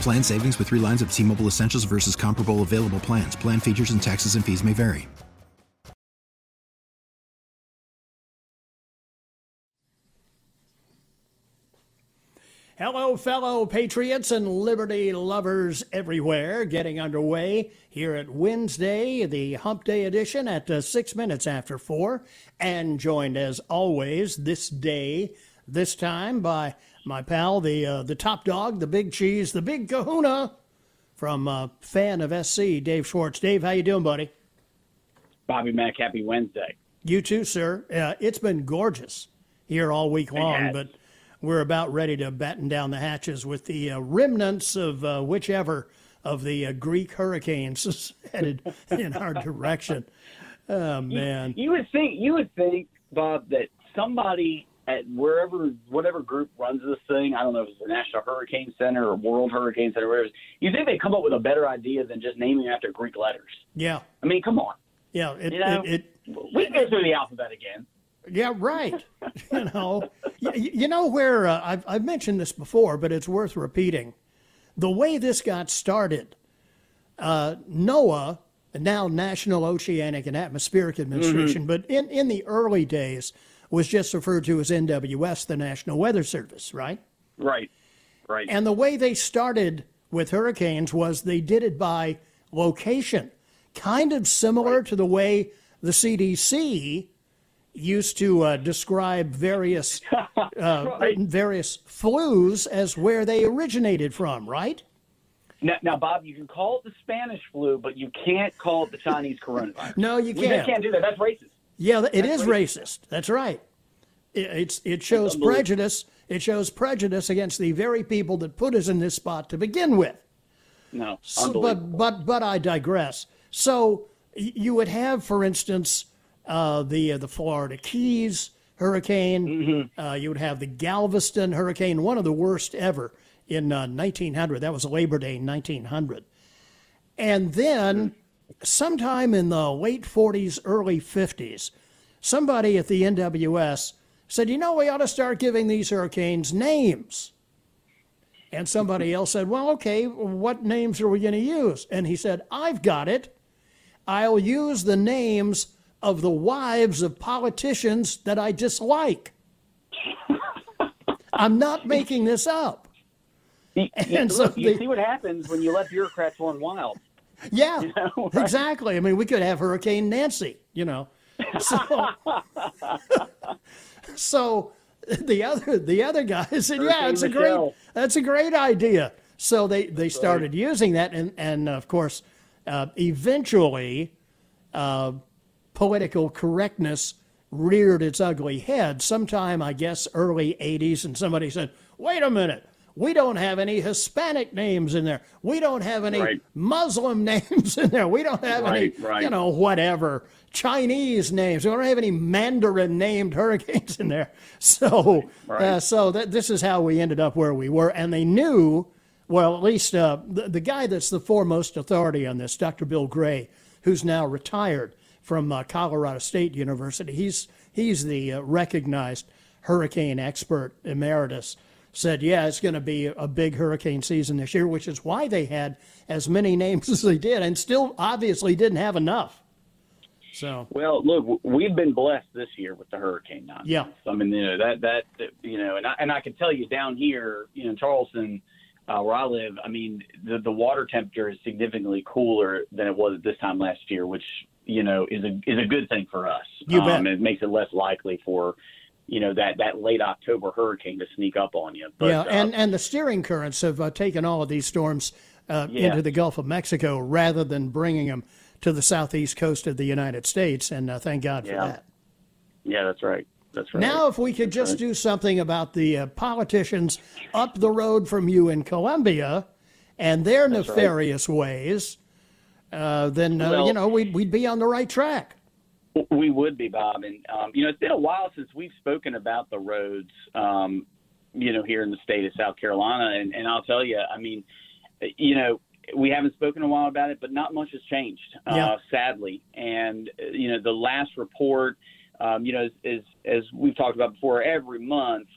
Plan savings with three lines of T Mobile Essentials versus comparable available plans. Plan features and taxes and fees may vary. Hello, fellow patriots and liberty lovers everywhere. Getting underway here at Wednesday, the Hump Day edition at uh, six minutes after four, and joined as always this day, this time by my pal, the uh, the top dog, the big cheese, the big Kahuna, from uh, fan of SC, Dave Schwartz. Dave, how you doing, buddy? Bobby Mack, happy Wednesday. You too, sir. Uh, it's been gorgeous here all week long, but we're about ready to batten down the hatches with the uh, remnants of uh, whichever of the uh, Greek hurricanes is headed in our direction. Oh man! You, you would think you would think Bob that somebody at wherever whatever group runs this thing, I don't know if it's the National Hurricane Center or World Hurricane Center, whatever. You think they come up with a better idea than just naming after Greek letters? Yeah. I mean, come on. Yeah. It, you know, it, it, we can go through the alphabet again. Yeah, right. you know, you, you know where uh, I've I've mentioned this before, but it's worth repeating. The way this got started, uh, NOAA, now National Oceanic and Atmospheric Administration, Mm-hmm. but in in the early days was just referred to as NWS, the National Weather Service, right? Right. Right. And the way they started with hurricanes was they did it by location, kind of similar to the way the CDC used to uh, describe various uh, Right. various flus as where they originated from, right? now, now, Bob, you can call it the Spanish flu, but you can't call it the Chinese coronavirus. No, you can't. You can't do that. That's racist. Yeah, it is racist. racist. That's right. It, it's it shows prejudice. It shows prejudice against the very people that put us in this spot to begin with. No, So, but but but I digress. So you would have, for instance, uh, the uh, the Florida Keys hurricane. Mm-hmm. Uh, you would have the Galveston hurricane, one of the worst ever in uh, 1900. That was Labor Day 1900. And then, sometime in the late 40s, early 50s, somebody at the NWS said, "You know, we ought to start giving these hurricanes names." And somebody else said, Well, okay, what names are we going to use? And he said, I've got it. I'll use the names of the wives of politicians that I dislike. I'm not making this up. You, you- and so look, you see what happens when you let bureaucrats run wild. Yeah, know, right? exactly. I mean, we could have Hurricane Nancy, you know. So, so the other the other guy said, "Yeah, it's a great that's a great idea." So they they started using that, and and of course, uh, eventually, uh, political correctness reared its ugly head. Sometime, I guess, early '80s, and somebody said, "Wait a minute." We don't have any Hispanic names in there. We don't have any Right. Muslim names in there. We don't have Right, any, right. you know, whatever Chinese names. We don't have any Mandarin named hurricanes in there. So, uh, so that this is how we ended up where we were, and they knew. Well, at least uh, the, the guy that's the foremost authority on this, Dr. Bill Gray, who's now retired from uh, Colorado State University. He's he's the uh, recognized hurricane expert emeritus. Said, yeah, it's going to be a big hurricane season this year, which is why they had as many names as they did, and still obviously didn't have enough. So, Well, look, we've been blessed this year with the hurricane nonsense. Yeah. I mean, you know that that you know, and I and I can tell you down here, you know, in Charleston, uh, where I live, I mean, the the water temperature is significantly cooler than it was at this time last year, which you know is a is a good thing for us. You bet. Um, it makes it less likely for you know that that late October hurricane to sneak up on you. But, yeah, uh, and and the steering currents have uh, taken all of these storms uh, Yeah. into the Gulf of Mexico rather than bringing them to the southeast coast of the United States, and uh, thank God for Yeah. that. yeah, that's right. That's right. Now, if we could just do something about the uh, politicians up the road from you in Columbia and their nefarious ways, uh, then uh, Well- you know we'd we'd be on the right track. We would be, Bob. And, um, you know, it's been a while since we've spoken about the roads, um, you know, here in the state of South Carolina. And, and I'll tell you, I mean, you know, we haven't spoken a while about it, but not much has changed, Yeah. uh, sadly. And, you know, the last report, um, you know, as, as, as we've talked about before, every month,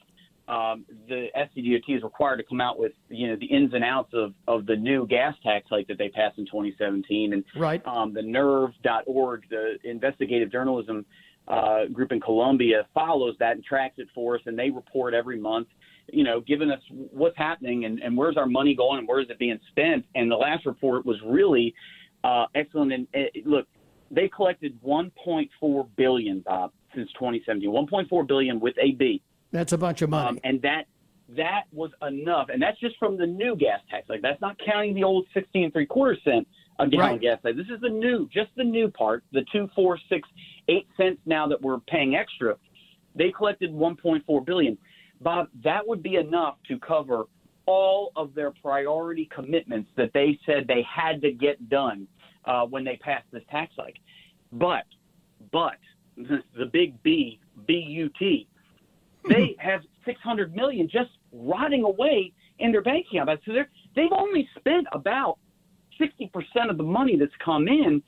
um, the SCDOT is required to come out with, you know, the ins and outs of, of the new gas tax hike that they passed in 2017. And, Right. um, the nerve.org, the investigative journalism uh, group in Columbia, follows that and tracks it for us, and they report every month, you know, giving us what's happening and, and where's our money going and where is it being spent. And the last report was really uh, excellent. And uh, look, they collected 1.4 billion, Bob, since 2017. 1.4 billion with a B. That's a bunch of money. Um, and that that was enough, and that's just from the new gas tax. Like that's not counting the old sixteen and three quarter cent a gallon Right. gas tax. This is the new, just the new part, the two, four, six, eight cents now that we're paying extra. They collected one point four billion. Bob, that would be enough to cover all of their priority commitments that they said they had to get done uh, when they passed this tax hike. But, but the big B, B U T, they have 600 million just rotting away in their bank account. So they're, they've only spent about 60% of the money that's come in.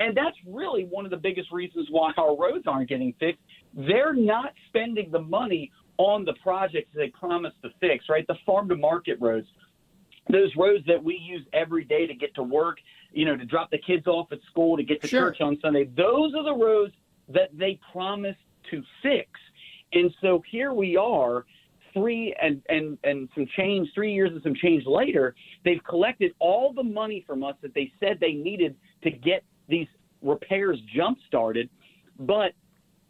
And that's really one of the biggest reasons why our roads aren't getting fixed. They're not spending the money on the projects they promised to fix, right? The farm to market roads, those roads that we use every day to get to work, you know, to drop the kids off at school, to get to Sure. church on Sunday. Those are the roads that they promised to fix. And so here we are, three and, and, and some change, three years and some change later, they've collected all the money from us that they said they needed to get these repairs jump started, but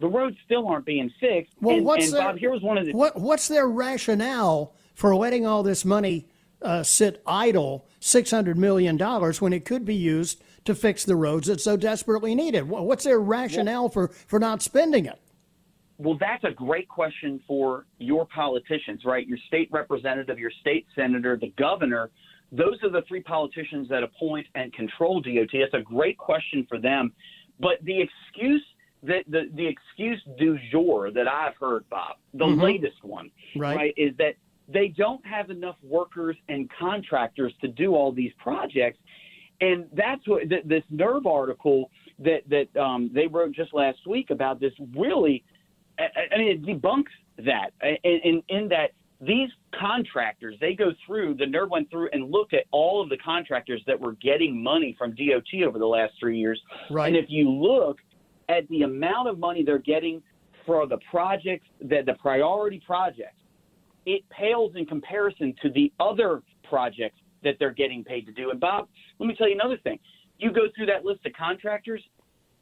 the roads still aren't being fixed. Well, and, what's and their, Bob, here was one of the what what's their rationale for letting all this money uh, sit idle, six hundred million dollars, when it could be used to fix the roads that so desperately needed? What's their rationale for for not spending it? Well, that's a great question for your politicians, right? Your state representative, your state senator, the governor. Those are the three politicians that appoint and control DOT. It's a great question for them. But the excuse that the, the excuse du jour that I've heard, Bob, the latest one, Right. is that they don't have enough workers and contractors to do all these projects. And that's what th- this Nerve article that that um, they wrote just last week about this really I- mean, it debunks that in, in, in that these contractors, they go through, the Nerve went through and looked at all of the contractors that were getting money from DOT over the last three years. Right. And if you look at the amount of money they're getting for the projects, that the priority projects, it pales in comparison to the other projects that they're getting paid to do. And Bob, let me tell you another thing. You go through that list of contractors,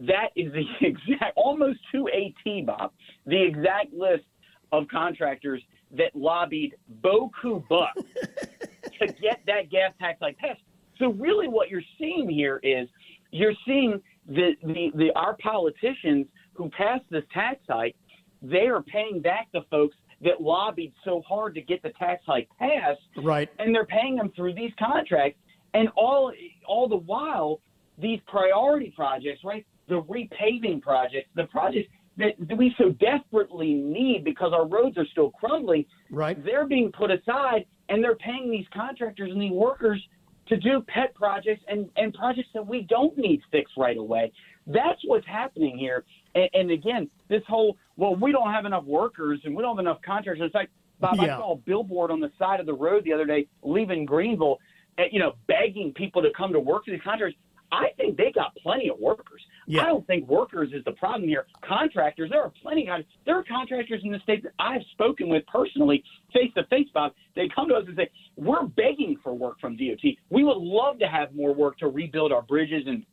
that is the exact, almost to a T, Bob, the exact list of contractors that lobbied Boku bucks to get that gas tax like passed. So really, what you're seeing here is you're seeing the, the, the our politicians who passed this tax hike, they are paying back the folks that lobbied so hard to get the tax hike passed Right. and they're paying them through these contracts. And all all the while, these priority projects, right? The repaving projects, the projects that we so desperately need because our roads are still crumbling, Right. they're being put aside, and they're paying these contractors and these workers to do pet projects and, and projects that we don't need fixed right away. That's what's happening here. And, and again, this whole well, we don't have enough workers and we don't have enough contractors. In fact, Bob, Yeah. I saw a billboard on the side of the road the other day leaving Greenville, uh, you know, begging people to come to work for these contractors. I think they got plenty of workers. Yeah. I don't think workers is the problem here. Contractors, there are plenty of there are contractors in the state that I've spoken with personally, face to face, Bob. They come to us and say, "We're begging for work from DOT. We would love to have more work to rebuild our bridges and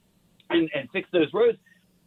and, and fix those roads."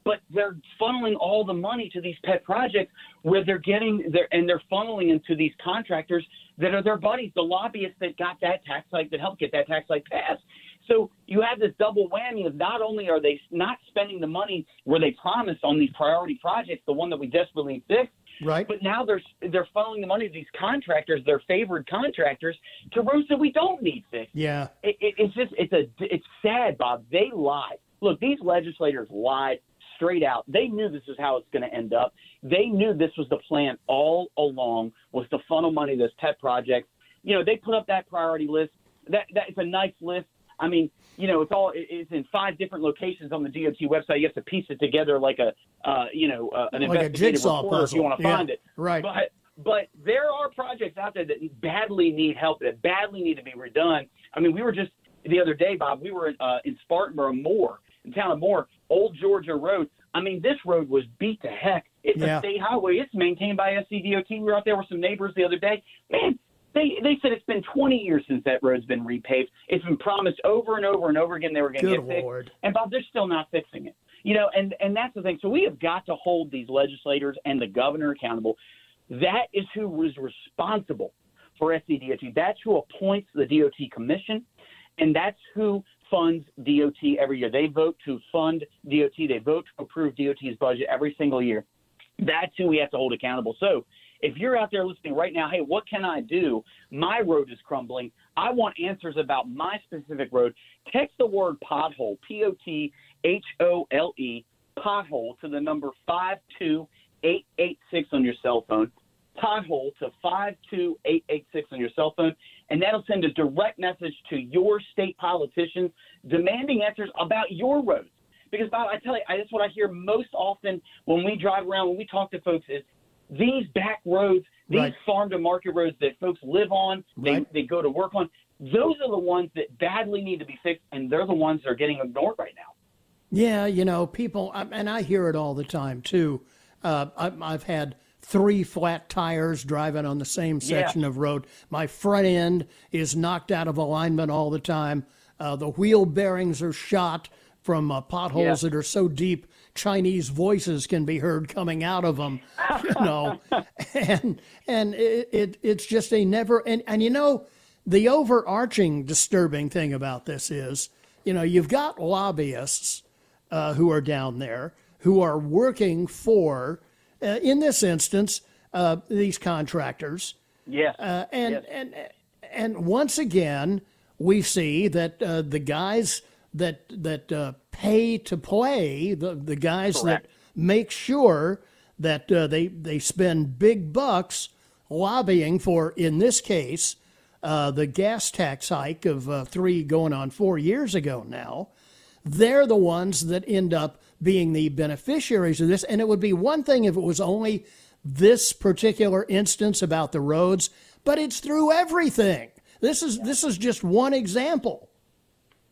But they're funneling all the money to these pet projects where they're getting their and they're funneling into these contractors that are their buddies, the lobbyists that got that tax hike that helped get that tax hike passed. So you have this double whammy of not only are they not spending the money where they promised on these priority projects, the one that we desperately fixed, Right. but now they're they're funneling the money to these contractors, their favored contractors, to roads that we don't need fixed. Yeah. It, it, it's just it's a it's sad, Bob. They lied. Look, these legislators lied straight out. They knew this is how it's going to end up. They knew this was the plan all along was to funnel money to those pet projects. You know, they put up that priority list. That that is a nice list. I mean, you know, it's all it's in five different locations on the DOT website. You have to piece it together like a, uh, you know, uh, an Like a investigative reporter if you want to Yeah, find it. right. But but there are projects out there that badly need help, that badly need to be redone. I mean, we were just the other day, Bob. We were in, uh, in Spartanburg, Moore, in town of Moore, Old Georgia Road. I mean, this road was beat to heck. It's Yeah. a state highway. It's maintained by SCDOT. We were out there with some neighbors the other day. Man, they they said it's been 20 years since that road's been repaved. It's been promised over and over and over again they were going to get fixed. And Bob, they're still not fixing it. You know, and and that's the thing. So we have got to hold these legislators and the governor accountable. That is who was responsible for SCDOT. That's who appoints the DOT commission, and that's who funds DOT every year. They vote to fund DOT. They vote to approve DOT's budget every single year. That's who we have to hold accountable. So if you're out there listening right now, hey, what can I do? My road is crumbling. I want answers about my specific road. Text the word pothole, P O T H O L E, pothole to the number 52886 on your cell phone. Pothole to 52886 on your cell phone, and that'll send a direct message to your state politicians demanding answers about your roads. Because, Bob, I tell you, that's what I hear most often when we drive around, when we talk to folks, is these back roads, these Right. farm to market roads that folks live on, they, Right. they go to work on, those are the ones that badly need to be fixed, and they're the ones that are getting ignored right now. Yeah, you know, people, and I hear it all the time too. Uh, I've had three flat tires driving on the same section of road. My front end is knocked out of alignment all the time. Uh, the wheel bearings are shot from uh, potholes Yeah. that are so deep, Chinese voices can be heard coming out of them. You know, and and it, it it's just a never and and you know, the overarching disturbing thing about this is, you know, you've got lobbyists uh, who are down there who are working for, uh, in this instance, uh, these contractors. Yes. Uh, and, Yes. and and once again, we see that uh, the guys that that uh, pay to play, the the guys Correct. that make sure that uh, they they spend big bucks lobbying for, in this case, uh, the gas tax hike of uh, three going on four years ago now they're the ones that end up being the beneficiaries of this. And it would be one thing if it was only this particular instance about the roads, but it's through everything. This is this is just one example.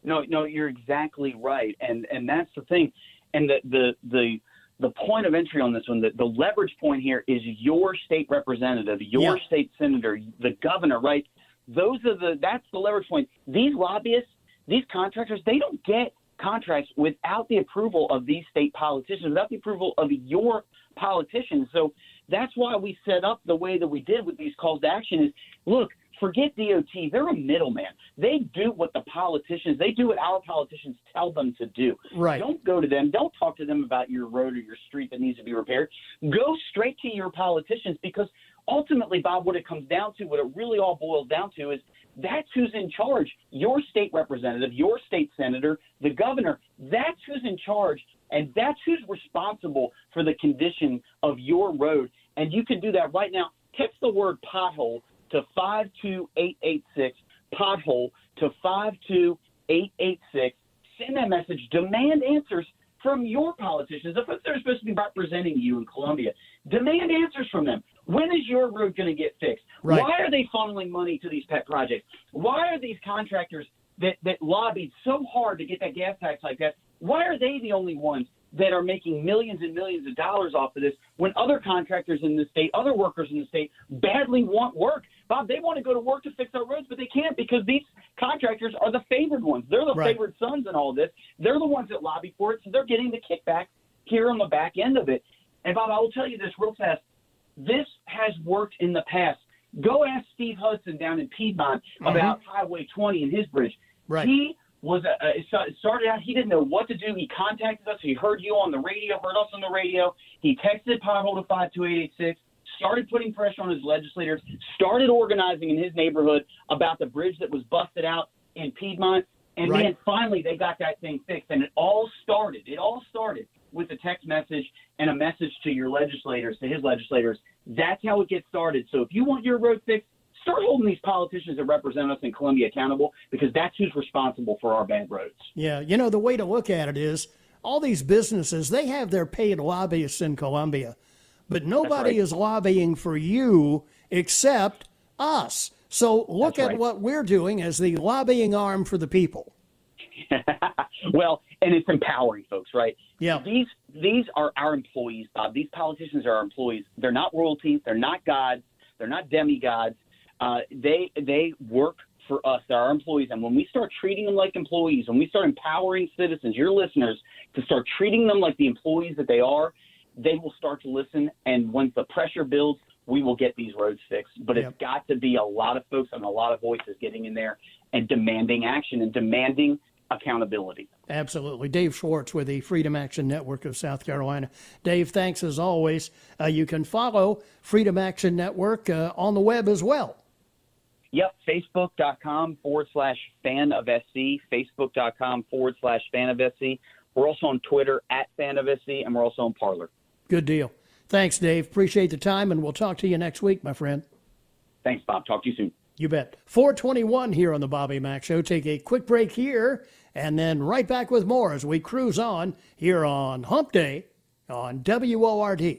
No, no, you're exactly right, and and that's the thing, and the the the the point of entry on this one, the, the leverage point here is your state representative, your Yeah. state senator, the governor, right? Those are the that's the leverage point. These lobbyists, these contractors, they don't get contracts without the approval of these state politicians, without the approval of your politicians. So that's why we set up the way that we did with these calls to action is look, forget DOT. They're a middleman. They do what the politicians, they do what our politicians tell them to do. Right. Don't go to them. Don't talk to them about your road or your street that needs to be repaired. Go straight to your politicians because ultimately, Bob, what it comes down to, what it really all boils down to is that's who's in charge. Your state representative, your state senator, the governor, that's who's in charge. And that's who's responsible for the condition of your road. And you can do that right now. Text the word pothole to 52886, pothole to 52886. Send that message. Demand answers from your politicians, the folks that are supposed to be representing you in Columbia. Demand answers from them. When is your road going to get fixed? Right. Why are they funneling money to these pet projects? Why are these contractors that that lobbied so hard to get that gas tax like that, why are they the only ones that are making millions and millions of dollars off of this when other contractors in the state, other workers in the state badly want work? Bob, they want to go to work to fix our roads, but they can't because these contractors are the favored ones. They're the right. favored sons in all this. They're the ones that lobby for it, so they're getting the kickback here on the back end of it. And Bob, I will tell you this real fast. This has worked in the past. Go ask Steve Hudson down in Piedmont mm-hmm. about Highway 20 and his bridge. Right. He was uh, uh, a, it started out he didn't know what to do. He contacted us. He heard you on the radio, heard us on the radio. He texted pothole to five two eight eight six. Started putting pressure on his legislators. Started organizing in his neighborhood about the bridge that was busted out in Piedmont. And right. then finally they got that thing fixed. And it all started. It all started with a text message and a message to your legislators, to his legislators. That's how it gets started. So if you want your road fixed, start holding these politicians that represent us in Columbia accountable because that's who's responsible for our bad roads. Yeah, you know, the way to look at it is all these businesses, they have their paid lobbyists in Columbia, but nobody right. is lobbying for you except us. So look that's at right. what we're doing as the lobbying arm for the people. well, and it's empowering folks, right? Yeah. These these are our employees, Bob. These politicians are our employees. They're not royalty. They're not gods. They're not demigods. Uh, they they work for us. They're our employees, and when we start treating them like employees, when we start empowering citizens, your listeners, to start treating them like the employees that they are, they will start to listen. And once the pressure builds, we will get these roads fixed. But yep. it's got to be a lot of folks and a lot of voices getting in there and demanding action and demanding accountability. Absolutely. Dave Schwartz with the Freedom Action Network of South Carolina. Dave, thanks as always. Uh, you can follow Freedom Action Network uh, on the web as well. Yep, facebook.com forward slash fan of SC, facebook.com forward slash fan of SC. We're also on Twitter at fan of SC, and we're also on Parler. Good deal. Thanks, Dave. Appreciate the time, and we'll talk to you next week, my friend. Thanks, Bob. Talk to you soon. You bet. 421 here on the Bobby Mack Show. Take a quick break here, and then right back with more as we cruise on here on Hump Day on WORD.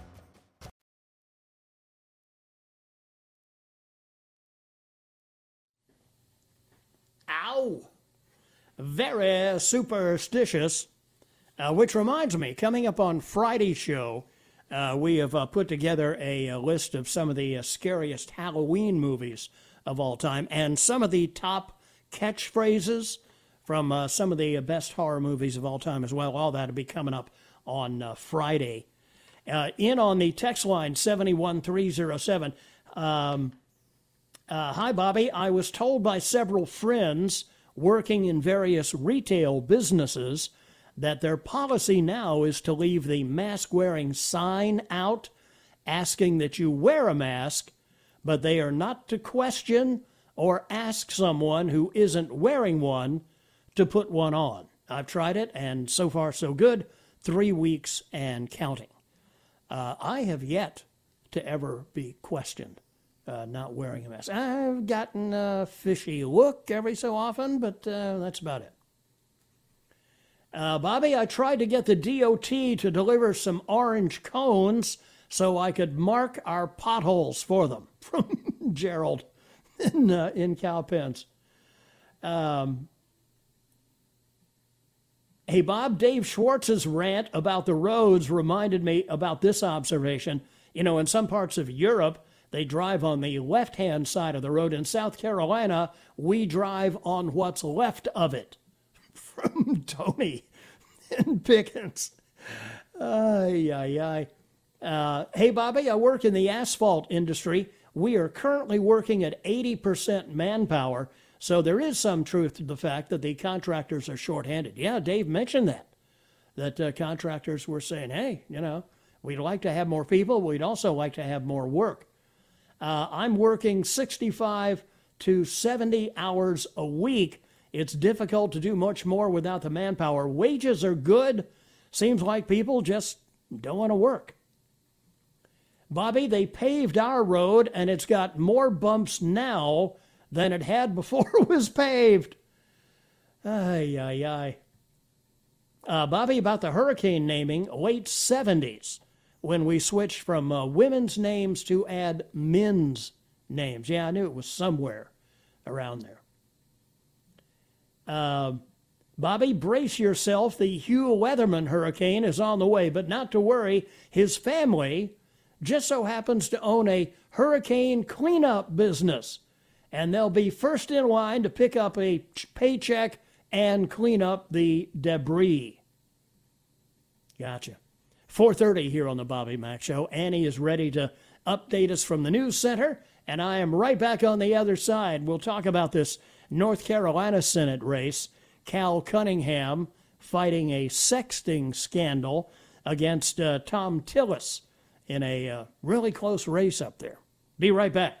Very superstitious. Uh, which reminds me, coming up on Friday's show, uh, we have uh, put together a, a, list of some of the uh, scariest Halloween movies of all time and some of the top catchphrases from uh, some of the best horror movies of all time as well. All that will be coming up on uh, Friday. in on the text line 71307. Um, hi, Bobby. I was told by several friends working in various retail businesses that their policy now is to leave the mask wearing sign out, asking that you wear a mask, but they are not to question or ask someone who isn't wearing one to put one on. I've tried it, and so far, so good. Three weeks and counting. Uh, I have yet to ever be questioned uh, not wearing a mask. I've gotten a fishy look every so often, but uh, that's about it. Uh, Bobby, I tried to get the DOT to deliver some orange cones so I could mark our potholes for them. From Gerald in, uh, in Cowpens. Um, hey, Bob, Dave Schwartz's rant about the roads reminded me about this observation. You know, in some parts of Europe, they drive on the left hand side of the road. In South Carolina, we drive on what's left of it. From Tony and Pickens. Ay, ay, ay. Uh, hey, Bobby, I work in the asphalt industry. We are currently working at 80% manpower, so there is some truth to the fact that the contractors are shorthanded. Yeah, Dave mentioned that, that uh, contractors were saying, hey, you know, we'd like to have more people, we'd also like to have more work. Uh, I'm working 65 to 70 hours a week. It's difficult to do much more without the manpower. Wages are good. Seems like people just don't want to work. Bobby, they paved our road and it's got more bumps now than it had before it was paved. Ay, ay, ay. Uh, Bobby, about the hurricane naming, late 70s when we switched from uh, women's names to add men's names. Yeah, I knew it was somewhere around there. Uh, Bobby, brace yourself. The Hugh Leatherman hurricane is on the way, but not to worry. His family just so happens to own a hurricane cleanup business, and they'll be first in line to pick up a paycheck and clean up the debris. Gotcha. 4:30 here on the Bobby Mack Show. Annie is ready to update us from the news center, and I am right back on the other side. We'll talk about this North Carolina Senate race. Cal Cunningham fighting a sexting scandal against uh, Thom Tillis in a uh, really close race up there. Be right back.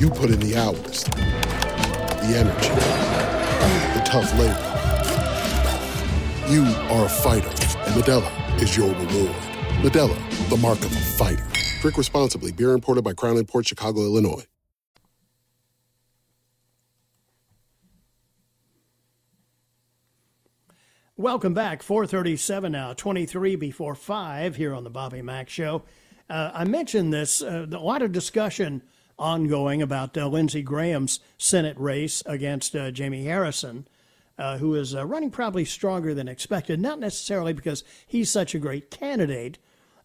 You put in the hours, the energy, the tough labor. You are a fighter, and Modelo is your reward. Modelo, the mark of a fighter. Drink responsibly. Beer imported by Crown Port Chicago, Illinois. Welcome back. 437 now, 23 before 5 here on the Bobby Mack Show. Uh, I mentioned this, uh, a lot of discussion ongoing about uh, Lindsey Graham's Senate race against uh, Jamie Harrison, uh, who is uh, running probably stronger than expected, not necessarily because he's such a great candidate,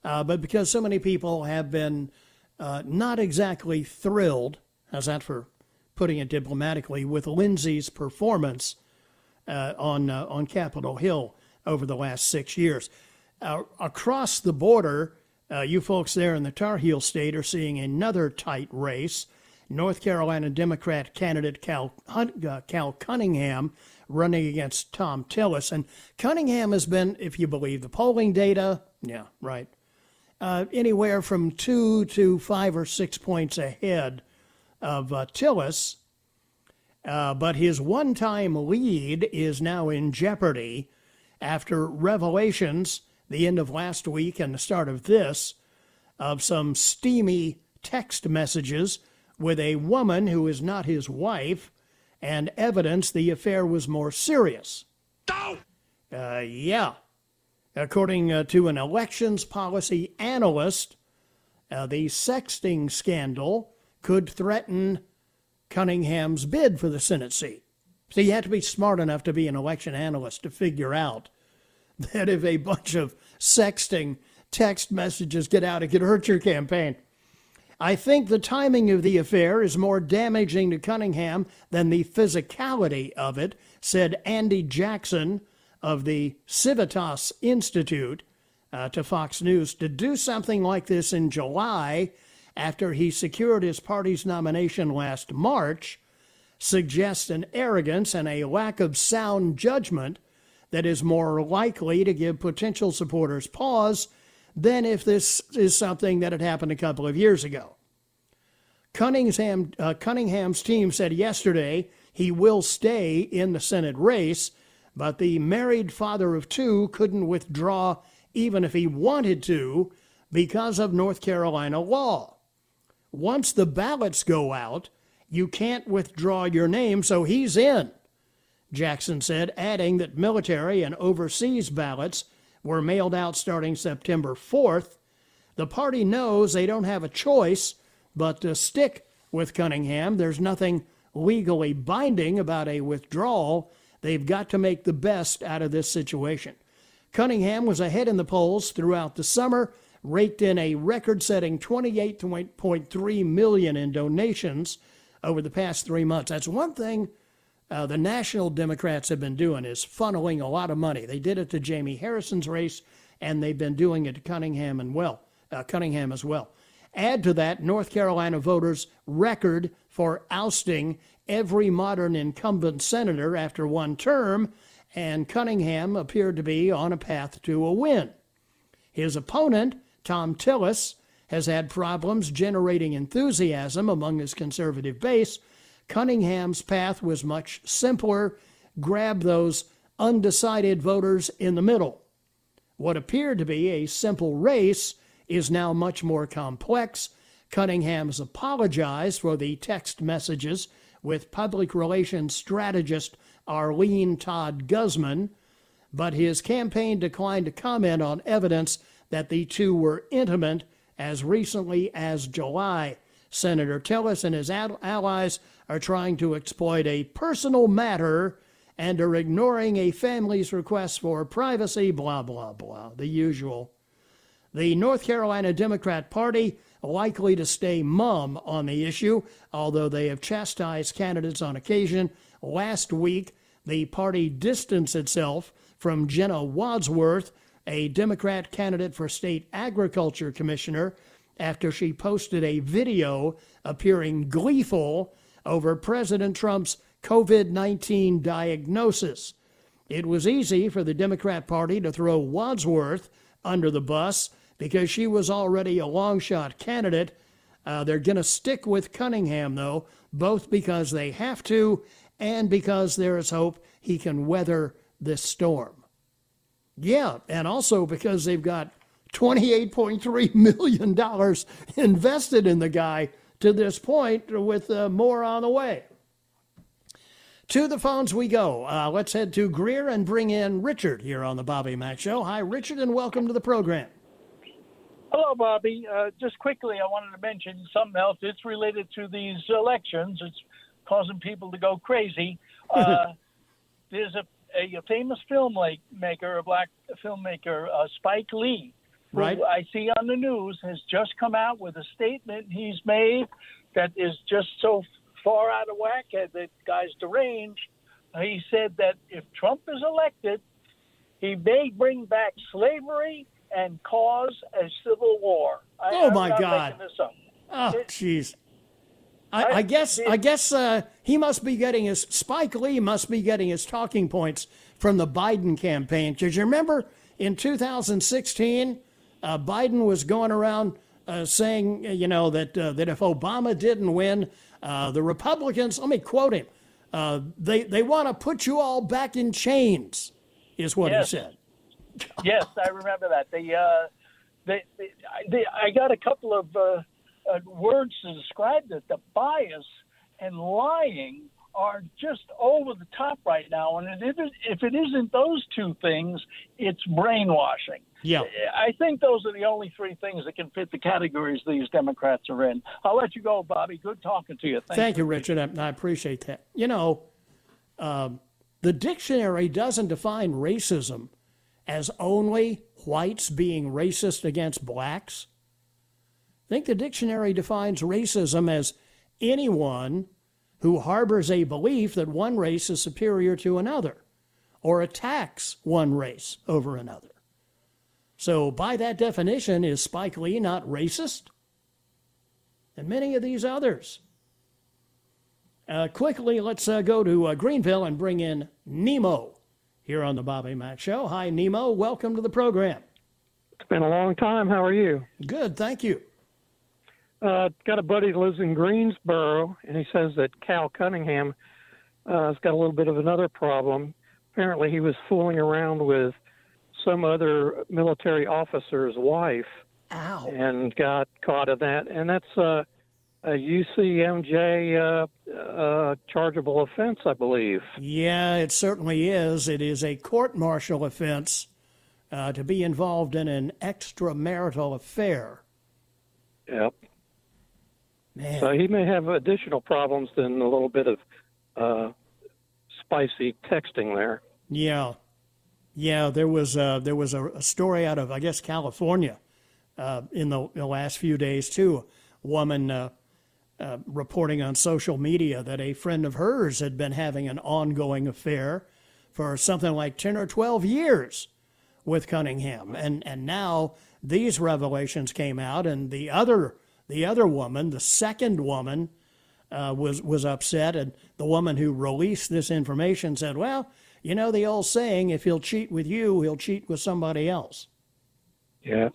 but because so many people have been not exactly thrilled, how's that for putting it diplomatically, with Lindsey's performance uh, on uh, on Capitol Hill over the last six years. Uh, across the border, uh, you folks there in the Tar Heel state are seeing another tight race. North Carolina Democrat candidate Cal, uh, Cal Cunningham running against Thom Tillis. And Cunningham has been, if you believe the polling data, yeah, right, uh, anywhere from two to five or six points ahead of Tillis. Uh, but his one time lead is now in jeopardy after revelations the end of last week and the start of this of some steamy text messages with a woman who is not his wife and evidence the affair was more serious. No! Uh, yeah. According uh, to an elections policy analyst, uh, the sexting scandal could threaten Cunningham's bid for the Senate seat. So you have to be smart enough to be an election analyst to figure out that if a bunch of sexting text messages get out, it could hurt your campaign. I think the timing of the affair is more damaging to Cunningham than the physicality of it, said Andy Jackson of the Civitas Institute uh, to Fox News. To do something like this in July after he secured his party's nomination last March suggests an arrogance and a lack of sound judgment that is more likely to give potential supporters pause than if this is something that had happened a couple of years ago. Cunningham, uh, Cunningham's team said yesterday he will stay in the Senate race, but the married father of two couldn't withdraw even if he wanted to because of North Carolina law once the ballots go out, you can't withdraw your name, so he's in. Jackson said, adding that military and overseas ballots were mailed out starting September 4th. The party knows they don't have a choice but to stick with Cunningham. There's nothing legally binding about a withdrawal. They've got to make the best out of this situation. Cunningham was ahead in the polls throughout the summer raked in a record-setting 28.3 million in donations over the past three months. That's one thing uh, the national Democrats have been doing is funneling a lot of money. They did it to Jamie Harrison's race, and they've been doing it to Cunningham and well, uh, Cunningham as well. Add to that North Carolina voters' record for ousting every modern incumbent senator after one term, and Cunningham appeared to be on a path to a win. His opponent Thom Tillis has had problems generating enthusiasm among his conservative base. Cunningham's path was much simpler grab those undecided voters in the middle. What appeared to be a simple race is now much more complex. Cunningham apologized for the text messages with public relations strategist Arlene Todd Guzman, but his campaign declined to comment on evidence that the two were intimate as recently as July. Senator Tillis and his allies are trying to exploit a personal matter and are ignoring a family's request for privacy, blah, blah, blah, the usual. The North Carolina Democrat Party likely to stay mum on the issue, although they have chastised candidates on occasion. Last week, the party distanced itself from Jenna Wadsworth, a Democrat candidate for state agriculture commissioner, after she posted a video appearing gleeful over President Trump's COVID 19 diagnosis. It was easy for the Democrat Party to throw Wadsworth under the bus because she was already a long shot candidate. Uh, they're going to stick with Cunningham, though, both because they have to and because there is hope he can weather this storm. Yeah, and also because they've got $28.3 million invested in the guy to this point, with uh, more on the way. To the phones we go. Uh, let's head to Greer and bring in Richard here on the Bobby Mack Show. Hi, Richard, and welcome to the program. Hello, Bobby. Uh, just quickly, I wanted to mention something else. It's related to these elections. It's causing people to go crazy. Uh, there's a, a, famous filmmaker, a black filmmaker, uh, Spike Lee, Right. I see on the news has just come out with a statement he's made that is just so far out of whack that guy's deranged. He said that if Trump is elected, he may bring back slavery and cause a civil war. I, Oh, my God. making this up. Oh, jeez. I, I- I guess it- I guess uh, he must be getting his Spike Lee must be getting his talking points from the Biden campaign. Because you remember in 2016, uh, Biden was going around uh, saying, you know, that uh, that if Obama didn't win, uh, the Republicans. Let me quote him. Uh, they they want to put you all back in chains, is what Yes. he said. yes, I remember that. They, uh, they, they, I- they, I got a couple of words to describe it. The bias and lying are just over the top right now, and if it, if it isn't those two things, it's brainwashing. Yeah. I think those are the only three things that can fit the categories these Democrats are in. I'll let you go, Bobby. Good talking to you. Thank, Thank you, Richard. I, I appreciate that. You know, um, the dictionary doesn't define racism as only whites being racist against blacks. I think the dictionary defines racism as anyone who harbors a belief that one race is superior to another or attacks one race over another. So, by that definition, is Spike Lee not racist? And many of these others. Uh, quickly, let's uh, go to uh, Greenville and bring in Nemo here on the Bobby Mack Show. Hi, Nemo. Welcome to the program. It's been a long time. How are you? Good, thank you. Uh, got a buddy that lives in Greensboro, and he says that Cal Cunningham uh, has got a little bit of another problem. Apparently, he was fooling around with some other military officer's wife Ow. and got caught in that. And that's uh, a UCMJ uh, uh, chargeable offense, I believe. Yeah, it certainly is. It is a court martial offense uh, to be involved in an extramarital affair. Yep. Man. So he may have additional problems than a little bit of uh, spicy texting there. Yeah, yeah. There was uh, there was a, a story out of I guess California uh, in the, the last few days too. A woman uh, uh, reporting on social media that a friend of hers had been having an ongoing affair for something like ten or twelve years with Cunningham, and and now these revelations came out, and the other the other woman, the second woman, uh, was was upset, and the woman who released this information said, "Well, you know the old saying: if he'll cheat with you, he'll cheat with somebody else." Yeah.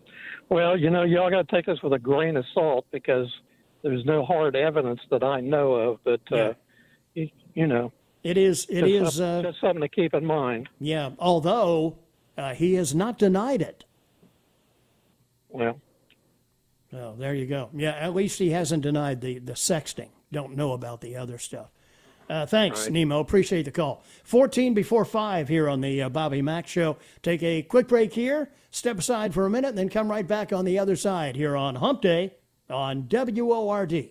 Well, you know, y'all got to take this with a grain of salt because there's no hard evidence that I know of. But uh, you, you know, It is. It just, is. Uh, just something to keep in mind. yeah. Although uh, he has not denied it. Well, Oh, there you go. Yeah, at least he hasn't denied the, the sexting. Don't know about the other stuff. Uh, thanks, Right. Nemo. Appreciate the call. 14 before 5 here on the uh, Bobby Mack Show. Take a quick break here, step aside for a minute, and then come right back on the other side here on Hump Day on WORD.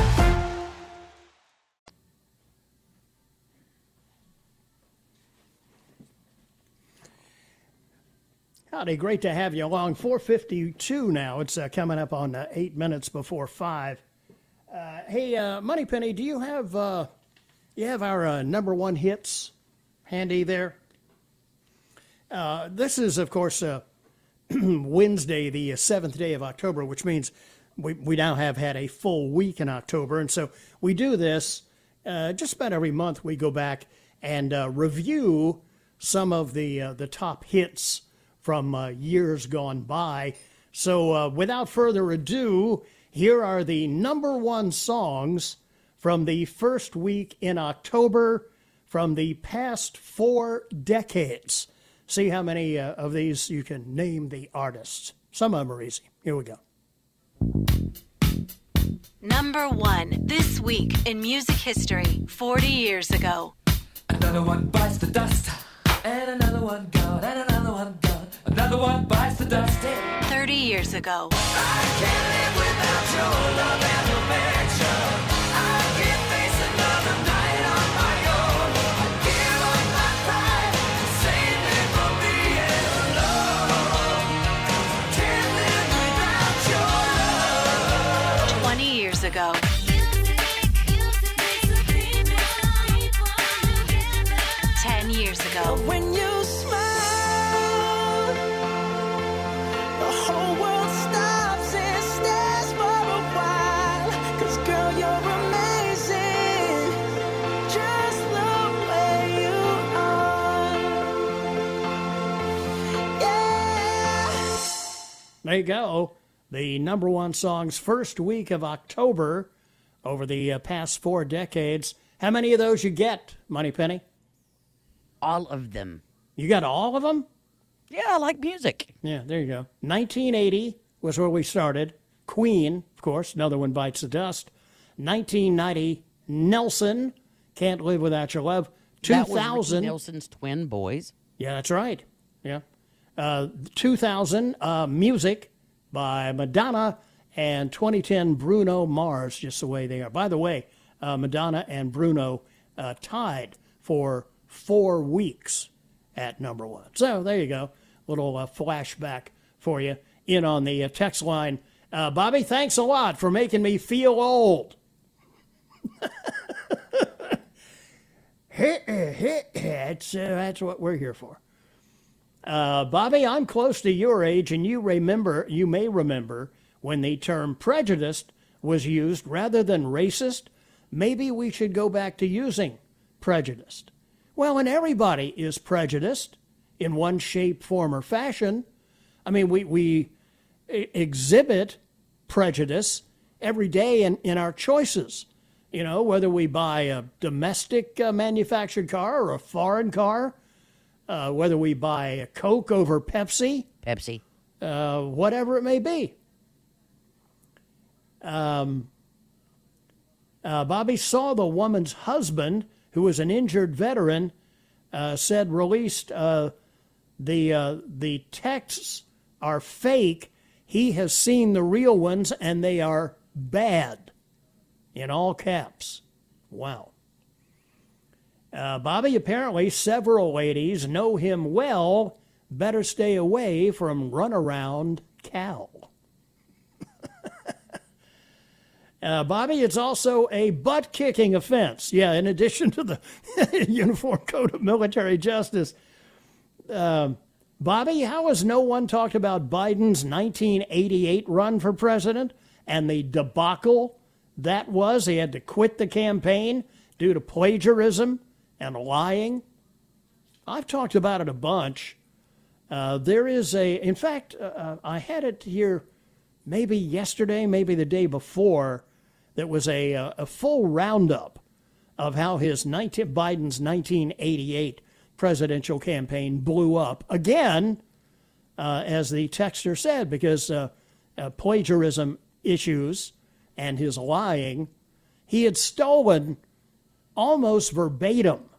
Howdy, great to have you along. 452 now. It's uh, coming up on uh, eight minutes before five. Uh, hey, uh, Moneypenny, do you have uh, you have our uh, number one hits handy there? this is, of course, Wednesday, the seventh day of October, which means we, we now have had a full week in October. And so we do this just about every month. We go back and review some of the the top hits from uh, years gone by. So, uh, without further ado, here are the number one songs from the first week in October from the past four decades. See how many uh, of these you can name the artists. Some of them are easy. Here we go. Number one, this week in music history, 40 years ago. Another one bites the dust, and another one gone, and another one gone. Another one bites the dust. 30 years ago. Twenty There you go. The number one songs first week of October over the uh, past four decades. How many of those you get, Moneypenny? All of them. You got all of them? Yeah, I like music. Yeah, there you go. 1980 was where we started. Queen, of course, another one bites the dust. 1990, Nelson, Can't Live Without Your Love. 2000. Nelson's twin boys. Yeah, that's right. Yeah. Uh, 2000, uh, Music by Madonna, and 2010, Bruno Mars, just the way they are. By the way, uh, Madonna and Bruno uh, tied for four weeks at number one. So there you go. Little uh, flashback for you in on the text line. Bobby, thanks a lot for making me feel old. that's, that's what we're here for. Uh, Bobby, I'm close to your age, and you remember, you may remember when the term prejudiced was used rather than racist. Maybe we should go back to using prejudiced. Well, and everybody is prejudiced in one shape, form, or fashion. I mean, we, we exhibit prejudice every day in, in our choices. You know, whether we buy a domestic uh, manufactured car or a foreign car, uh, whether we buy a Coke over Pepsi, Pepsi, uh, whatever it may be. Um, uh, Bobby saw the woman's husband, who was an injured veteran, uh, said released uh, the uh, the texts are fake. He has seen the real ones, and they are bad, in all caps. Wow. Uh, Bobby, apparently several ladies know him well. Better stay away from runaround Cal. uh, Bobby, it's also a butt kicking offense. Yeah, in addition to the Uniform Code of Military Justice. Uh, Bobby, how has no one talked about Biden's 1988 run for president and the debacle that was? He had to quit the campaign due to plagiarism and lying. I've talked about it a bunch. Uh, there is a, in fact, uh, uh, I had it here maybe yesterday, maybe the day before, that was a, uh, a full roundup of how his 19, Biden's 1988 presidential campaign blew up again, uh, as the texter said, because uh, plagiarism issues and his lying, he had stolen almost verbatim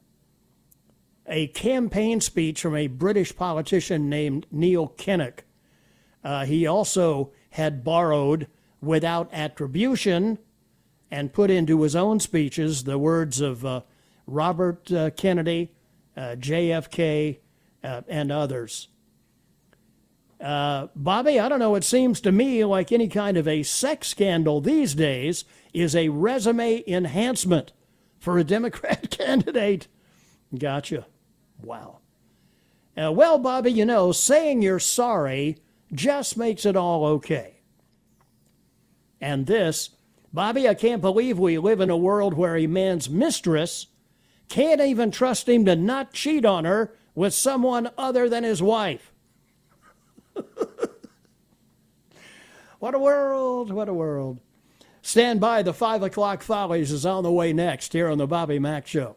a campaign speech from a British politician named Neil Kinnock. Uh, he also had borrowed without attribution and put into his own speeches the words of uh, Robert uh, Kennedy, uh, JFK, uh, and others. Uh, Bobby, I don't know, it seems to me like any kind of a sex scandal these days is a resume enhancement for a Democrat candidate. Gotcha. Wow. Uh, well, Bobby, you know, saying you're sorry just makes it all okay. And this, Bobby, I can't believe we live in a world where a man's mistress can't even trust him to not cheat on her with someone other than his wife. what a world, what a world. Stand by, the 5 o'clock Follies is on the way next here on the Bobby Mack Show.